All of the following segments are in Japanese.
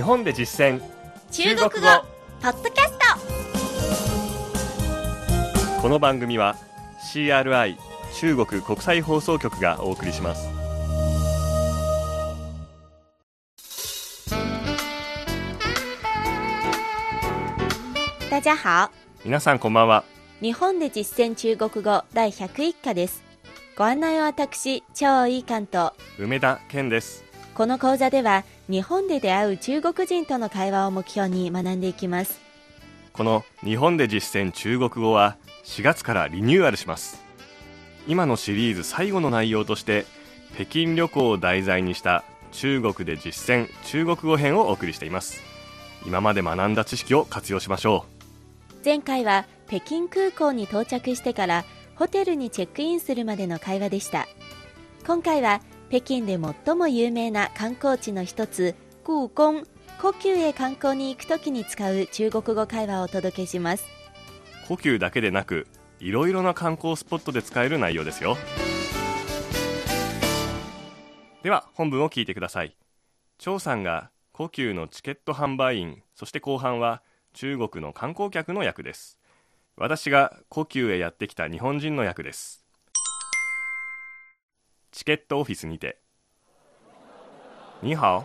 日本で実践。中国語。ポッドキャスト。この番組は CRI 中国国際放送局がお送りします。大家好。皆さんこんばんは。日本で実践中国語第101課です。ご案内は私超いい関東梅田健です。この講座では日本で出会う中国人との会話を目標に学んでいきます。この日本で実践中国語は4月からリニューアルします。今のシリーズ最後の内容として北京旅行を題材にした中国で実践中国語編をお送りしています。今まで学んだ知識を活用しましょ前回は北京空港に到着してからホテルにチェックインするまでの会話でした。今回は北京で最も有名な観光地の一つ故宮故宮へ観光に行くときに使う中国語会話をお届けします。う呼吸だけでなくいろいろな観光スポットで使える内容ですよ。では本文を聞いてください。張さんが故宮のチケット販売員そして後半は中国の観光客の役です。私が故宮へやってきた日本人の役です。チケットオフィスにて。你好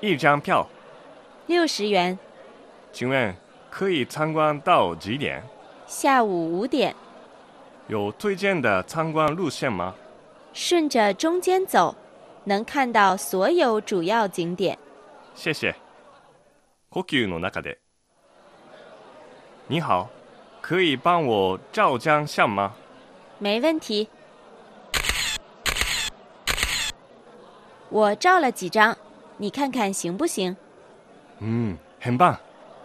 一张票。六十元。请问可以参观到几点？下午五点。有推荐的参观路线吗？顺着中间走能看到所有主要景点。谢谢。呼吸の中で。你好可以帮我照张相吗？没问题我照了几张你看看行不行？うん很棒。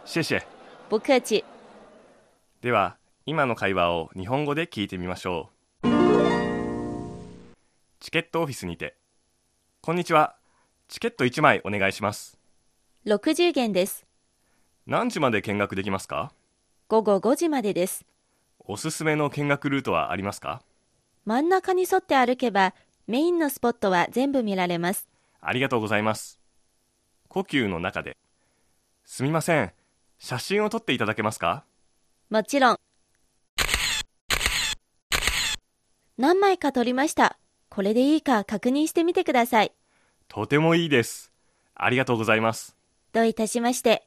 谢谢。不客气。では今の会話を日本語で聞いてみましょう。チケットオフィスにて。こんにちは。チケット1枚お願いします。60元です。何時まで見学できますか？午後5時までです。おすすめの見学ルートはありますか？真ん中に沿って歩けばメインのスポットは全部見られます。ありがとうございます。呼吸の中で。すみません。写真を撮っていただけますか？もちろん。何枚か撮りました。これでいいか確認してみてください。とてもいいです。ありがとうございます。どういたしまして。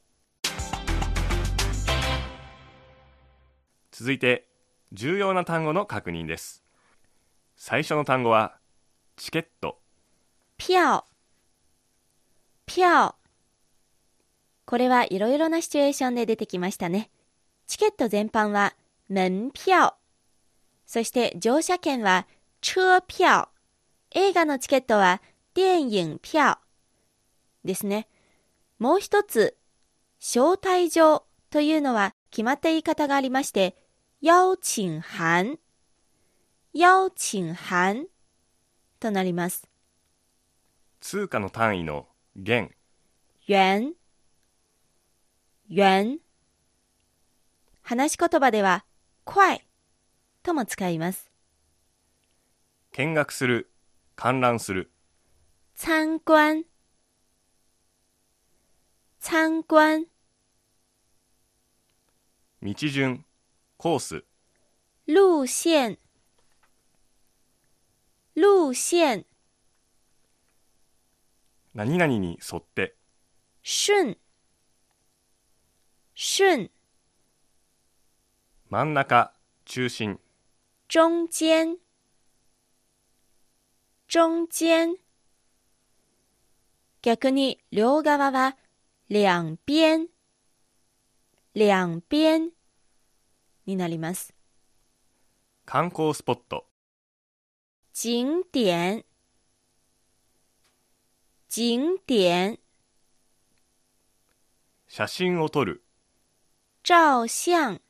続いて重要な単語の確認です。最初の単語はチケット。票。票。これはいろいろなシチュエーションで出てきましたね。チケット全般は門票。そして乗車券は車票。映画のチケットは電影票。ですね。もう一つ招待状というのは決まった言い方がありまして邀請函。邀請函。となります。通貨の単位の元。元。元。話し言葉では快とも使います。見学する観覧する。参观。参观。道順コース。路線路線。何々に沿って。順順真ん中中心。中間中間逆に両側は两边。两边になります。観光スポット景点。景点。写真を撮る。照相。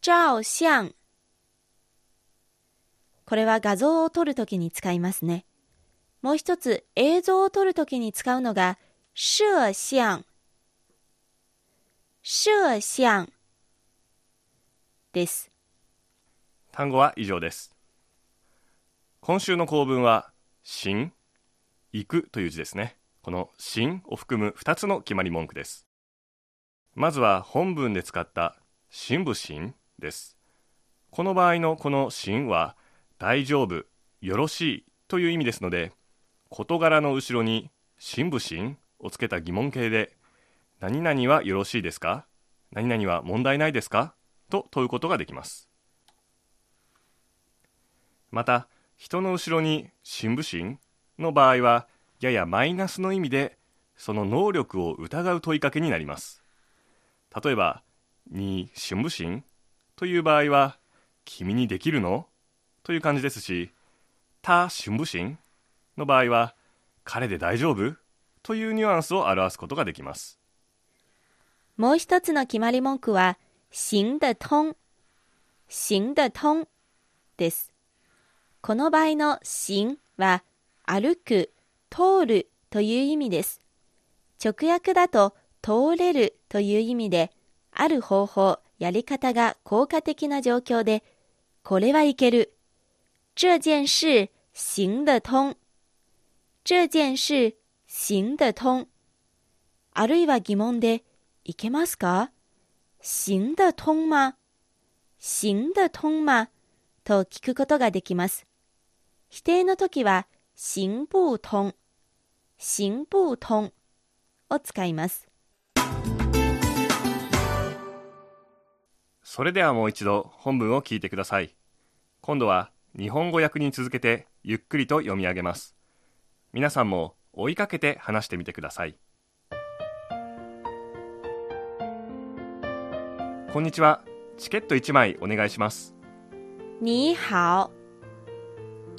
照相。これは画像を撮るときに使いますね。もう一つ映像を撮るときに使うのが摄像。摄像。です。単語は以上です。今週の構文は「新」「行く」という字ですね。この「新」を含む2つの決まり文句です。まずは本文で使った「新不新」です。この場合のこの「新」は大丈夫、よろしいという意味ですので事柄の後ろに「新不新」をつけた疑問形で何々はよろしいですか？何々は問題ないですか？と問うことができます。また人の後ろに「新不新」の場合はややマイナスの意味でその能力を疑う問いかけになります例えば「に新不新」という場合は「君にできるの?」という感じですし「他新不新」の場合は「彼で大丈夫?」というニュアンスを表すことができますもう一つの決まり文句は行得通行得通ですこの場合の行は歩く通るという意味です。直訳だと通れるという意味で、ある方法、やり方が効果的な状況で、これはいける。这件事行得通。这件事行得通。あるいは疑問で、いけますか？行得通吗？行得通吗？と聞くことができます。否定の時は、行不通、行不通を使います。それではもう一度本文を聞いてください。今度は日本語訳に続けてゆっくりと読み上げます。皆さんも追いかけて話してみてください。こんにちは。チケット1枚お願いします。你好。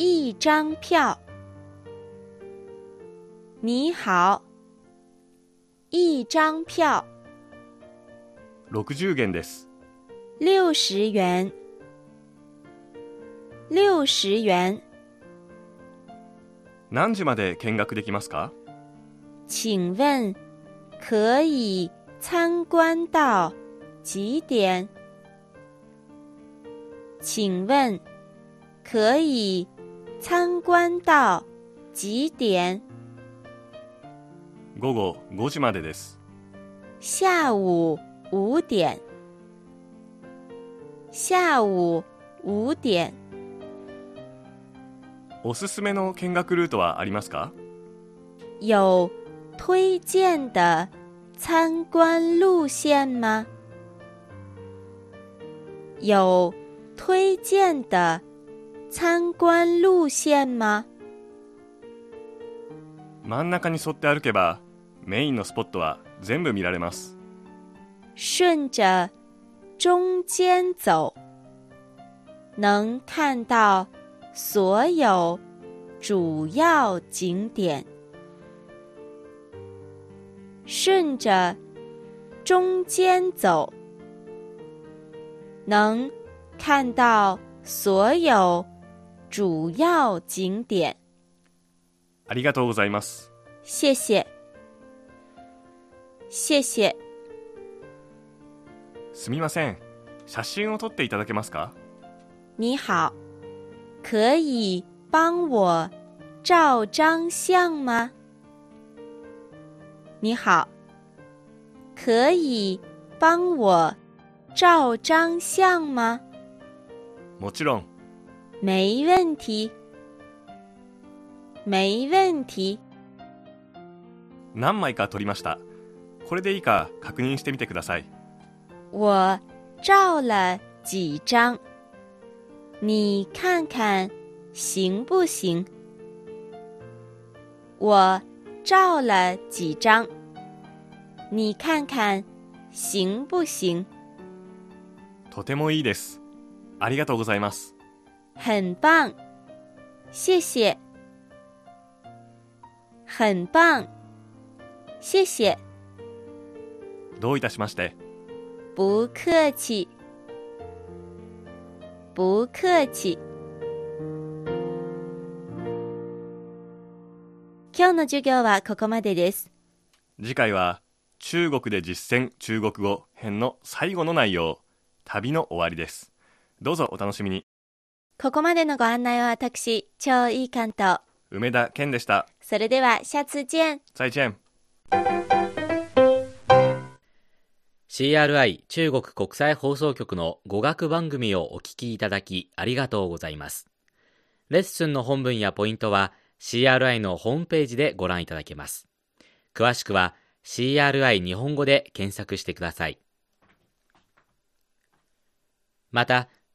一张票。你好。一张票。60元です。六十元。六十元。何時まで見学できますか？请问可以参观到几点？请问可以参观到几点？午後5時までです。下午五点。下午五点。おすすめの見学ルートはありますか？有推荐的参观路线吗？有推荐的参观路线吗？真ん中に沿って歩けばメインのスポットは全部見られます。顺着中间走，能看到所有主要景点。顺着中间走，能看到所有 主要景点。ありがとうございます。谢谢。谢谢。すみません。写真を撮っていただけますか？你好，可以帮我照张相吗？你好，可以帮我照张相吗？もちろん。没问题。没问题。何枚か撮りました。これでいいか確認してみてください。我照了几张，你看看行不行？我照了几张，你看看行不行？とてもいいです。ありがとうございます。很棒，谢谢。很棒，谢谢。どういたしまして？不客气。不客气。今日の授業はここまでです。次回は中国で実践中国語編の最後の内容、旅の終わりです。どうぞお楽しみに。ここまでのご案内は私、超いい関東。梅田健でした。それでは下次見。再见。CRI 中国国際放送局の語学番組をお聞きいただきありがとうございます。レッスンの本文やポイントは CRI のホームページでご覧いただけます。詳しくは CRI 日本語で検索してください。また、